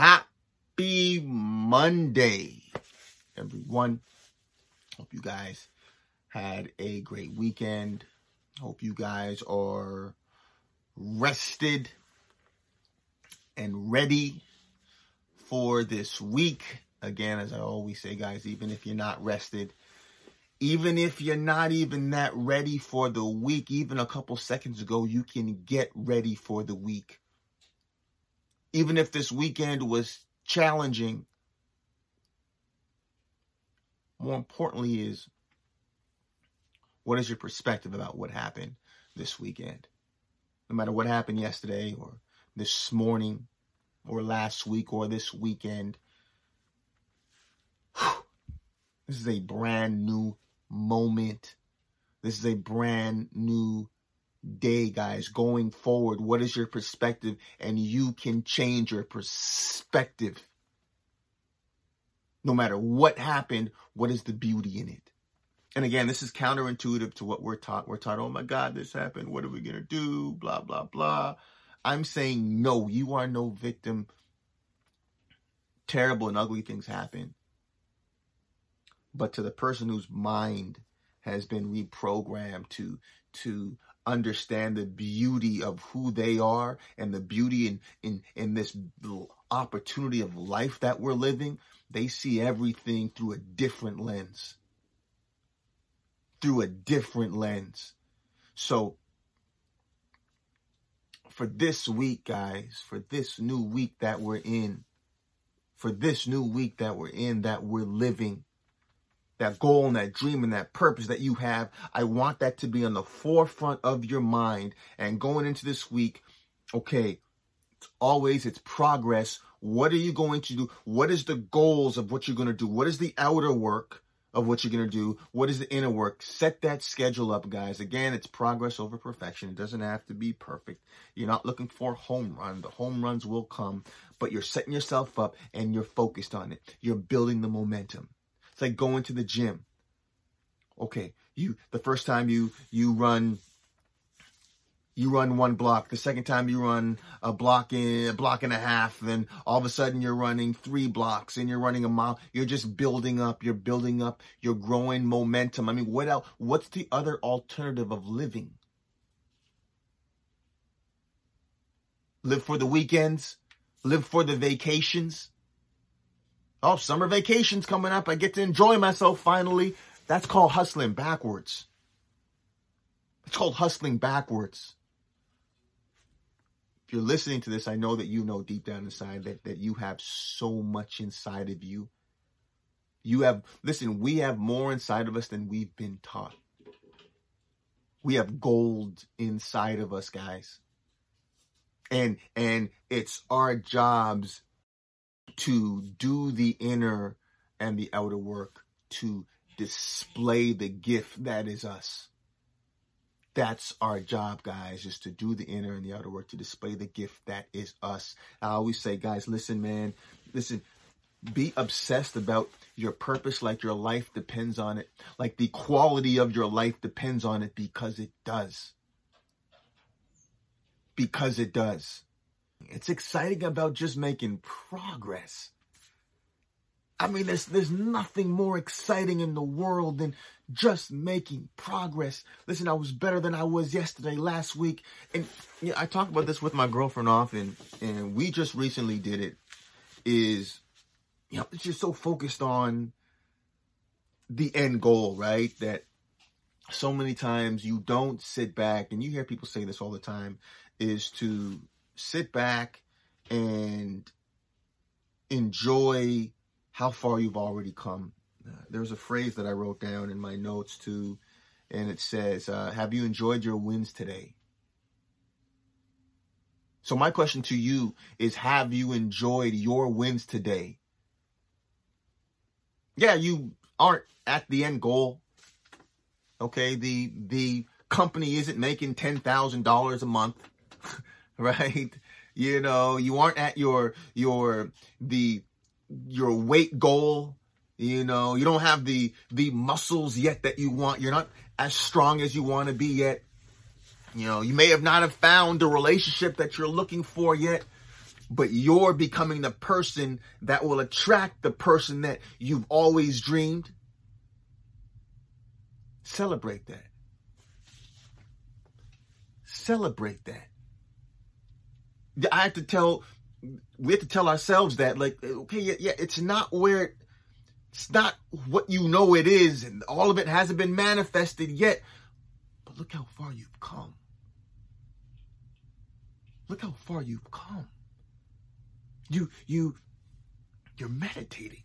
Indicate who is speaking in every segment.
Speaker 1: Happy Monday, everyone. Hope you guys had a great weekend. Hope you guys are rested and ready for this week. Again, as I always say, guys, even if you're not rested, even if you're not even that ready for the week, even a couple seconds ago, you can get ready for the week. Even if this weekend was challenging, more importantly, is what is your perspective about what happened this weekend? No matter what happened yesterday or this morning or last week or this weekend, this is a brand new moment. This is a brand new day, guys. Going forward, what is your perspective? And you can change your perspective. No matter what happened, what is the beauty in it? And again, this is counterintuitive to what we're taught. We're taught, oh my God, this happened. What are we going to do? Blah, blah, blah. I'm saying, no, you are no victim. Terrible and ugly things happen but to the person whose mind has been reprogrammed to to understand the beauty of who they are and the beauty in in in this opportunity of life that we're living they see everything through a different lens. Through a different lens. So for this week guys for this new week that we're in for this new week that we're in that we're living that goal and that dream and that purpose that you have. I want that to be on the forefront of your mind. And going into this week, okay, it's always it's progress. What are you going to do? What is the goals of what you're going to do? What is the outer work of what you're going to do? What is the inner work? Set that schedule up, guys. Again, it's progress over perfection. It doesn't have to be perfect. You're not looking for a home run. The home runs will come, but you're setting yourself up and you're focused on it. You're building the momentum. It's like going to the gym. Okay, you the first time you you run you run one block. The second time you run a block in a block and a half, then all of a sudden you're running three blocks and you're running a mile. You're just building up, you're building up, you're growing momentum. I mean, what else what's the other alternative of living? Live for the weekends, live for the vacations, Oh, summer vacation's coming up. I get to enjoy myself finally. That's called hustling backwards. It's called hustling backwards. If you're listening to this, I know that you know deep down inside that, that you have so much inside of you. You have, listen, we have more inside of us than we've been taught. We have gold inside of us, guys. And, and it's our jobs to do the inner and the outer work to display the gift that is us. That's our job, guys, is to do the inner and the outer work to display the gift that is us. I always say, guys, listen, man, listen, be obsessed about your purpose like your life depends on it, like the quality of your life depends on it because it does. Because it does. It's exciting about just making progress. I mean, there's, there's nothing more exciting in the world than just making progress. Listen, I was better than I was yesterday, last week. And you know, I talk about this with my girlfriend often, and we just recently did it, is, you know, it's just so focused on the end goal, right? That so many times you don't sit back, and you hear people say this all the time, is to sit back and enjoy how far you've already come. Uh, there's a phrase that I wrote down in my notes too, and it says, uh, Have you enjoyed your wins today? So, my question to you is Have you enjoyed your wins today? Yeah, you aren't at the end goal. Okay, the the company isn't making ten thousand dollars a month. right? You know, you aren't at your your the your weight goal. You know, you don't have the the muscles yet that you want. You're not as strong as you want to be yet. You know, you may have not have found the relationship that you're looking for yet. but you're becoming the person that will attract the person that you've always dreamed. Celebrate that. Celebrate that. I have to tell, we have to tell ourselves that, like, okay, yeah, yeah it's not where, it's not what you know it is, and all of it hasn't been manifested yet. But look how far you've come. Look how far you've come. You, you, you're meditating.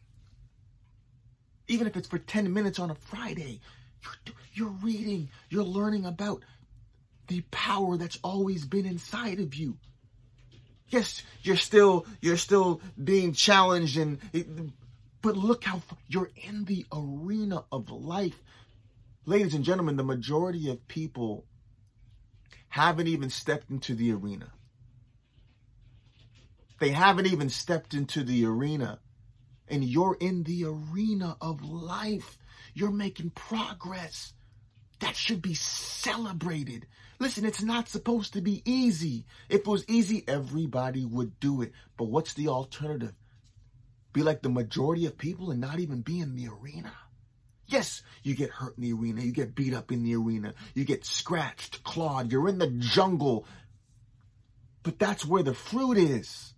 Speaker 1: Even if it's for 10 minutes on a Friday, you're, you're reading, you're learning about the power that's always been inside of you. Yes, you're still, you're still being challenged and, but look how you're in the arena of life. Ladies and gentlemen, the majority of people haven't even stepped into the arena. They haven't even stepped into the arena. And you're in the arena of life. You're making progress. That should be celebrated. Listen, it's not supposed to be easy. If it was easy, everybody would do it. But what's the alternative? Be like the majority of people and not even be in the arena. Yes, you get hurt in the arena. You get beat up in the arena. You get scratched, clawed. You're in the jungle. But that's where the fruit is.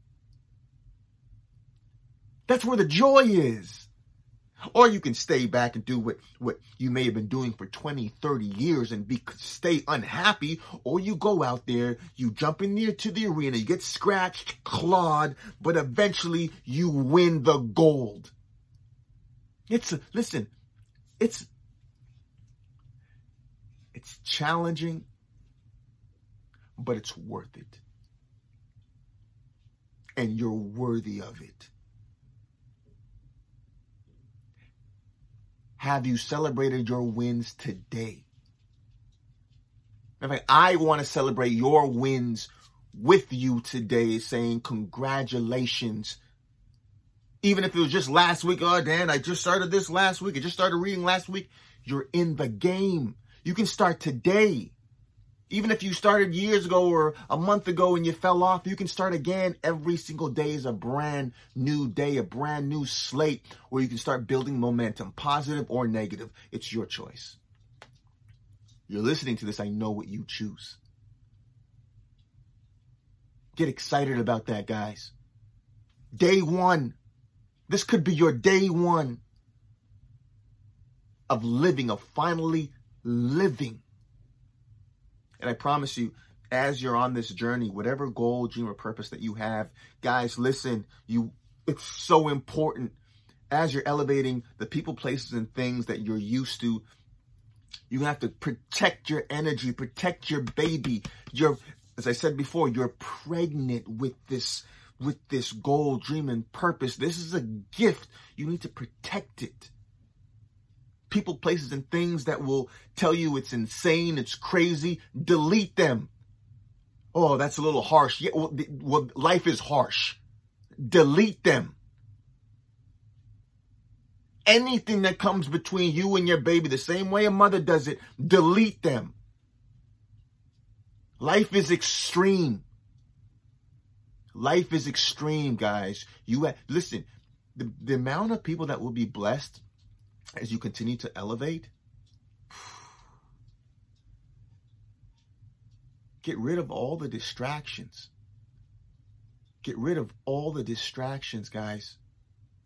Speaker 1: That's where the joy is. Or you can stay back and do what, what you may have been doing for 20, 30 years and be stay unhappy. Or you go out there, you jump in there to the arena, you get scratched, clawed, but eventually you win the gold. It's, listen, it's, it's challenging, but it's worth it. And you're worthy of it. Have you celebrated your wins today? In fact, I want to celebrate your wins with you today, saying congratulations. Even if it was just last week, oh, Dan, I just started this last week. I just started reading last week. You're in the game. You can start today. Even if you started years ago or a month ago and you fell off, you can start again. Every single day is a brand new day, a brand new slate where you can start building momentum, positive or negative. It's your choice. You're listening to this. I know what you choose. Get excited about that, guys. Day one. This could be your day one of living, of finally living and I promise you, as you're on this journey, whatever goal, dream, or purpose that you have, guys, listen, you it's so important as you're elevating the people, places, and things that you're used to. You have to protect your energy, protect your baby. You're, as I said before, you're pregnant with this, with this goal, dream, and purpose. This is a gift. You need to protect it people, places, and things that will tell you it's insane, it's crazy, delete them. Oh, that's a little harsh. Yeah, well, well, life is harsh. Delete them. Anything that comes between you and your baby, the same way a mother does it, delete them. Life is extreme. Life is extreme, guys. You have, listen, the, the amount of people that will be blessed as you continue to elevate, get rid of all the distractions. Get rid of all the distractions, guys.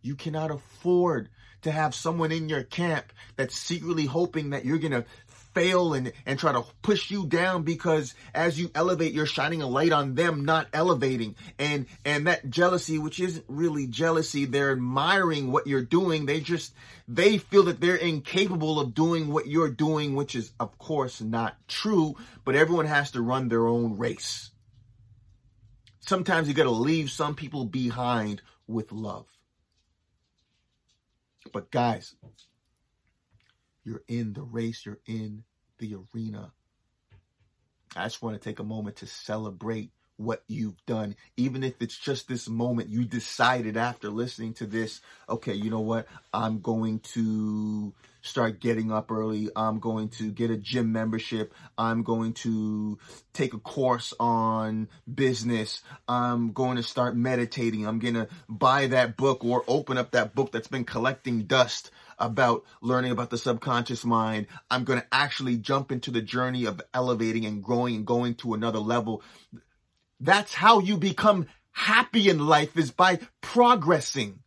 Speaker 1: You cannot afford to have someone in your camp that's secretly hoping that you're going to fail and, and try to push you down because as you elevate, you're shining a light on them, not elevating. And, and that jealousy, which isn't really jealousy, they're admiring what you're doing. They just, they feel that they're incapable of doing what you're doing, which is of course not true, but everyone has to run their own race. Sometimes you got to leave some people behind with love. But guys, you're in the race, you're in the arena. I just want to take a moment to celebrate what you've done. Even if it's just this moment you decided after listening to this, okay, you know what? I'm going to start getting up early. I'm going to get a gym membership. I'm going to take a course on business. I'm going to start meditating. I'm going to buy that book or open up that book that's been collecting dust about learning about the subconscious mind. I'm going to actually jump into the journey of elevating and growing and going to another level. That's how you become happy in life is by progressing.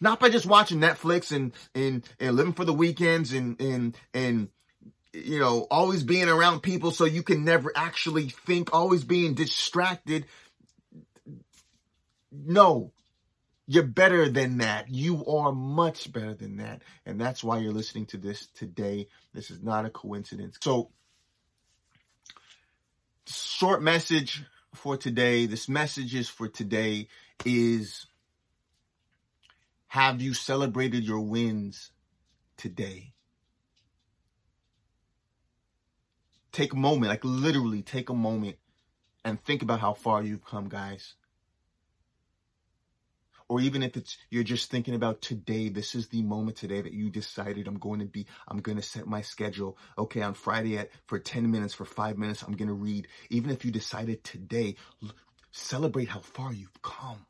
Speaker 1: Not by just watching Netflix and, and, and living for the weekends and, and, and, you know, always being around people so you can never actually think, always being distracted. No, you're better than that. You are much better than that. And that's why you're listening to this today. This is not a coincidence. So, short message for today. This message is for today is have you celebrated your wins today? Take a moment, like literally take a moment and think about how far you've come, guys or even if it's you're just thinking about today, this is the moment today that you decided I'm going to be, I'm going to set my schedule. Okay, on Friday at for 10 minutes, for five minutes, I'm going to read. Even if you decided today, celebrate how far you've come.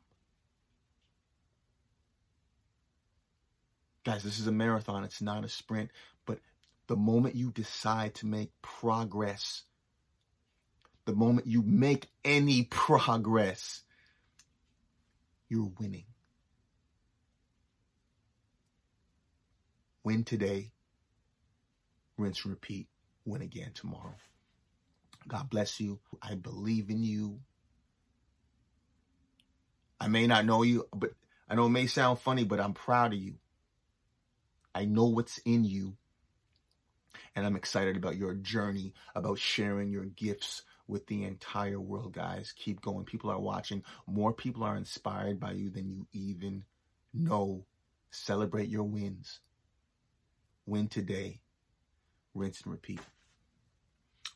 Speaker 1: Guys, this is a marathon. It's not a sprint. But the moment you decide to make progress, the moment you make any progress, you're winning. Win today, rinse and repeat, win again tomorrow. God bless you. I believe in you. I may not know you, but I know it may sound funny, but I'm proud of you. I know what's in you. And I'm excited about your journey, about sharing your gifts with the entire world, guys. Keep going. People are watching. More people are inspired by you than you even know. Celebrate your wins. Win today, rinse and repeat.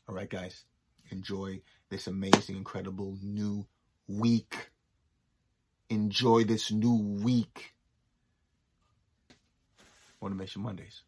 Speaker 1: All right, guys, enjoy this amazing, incredible new week. Enjoy this new week. Motivation Mondays.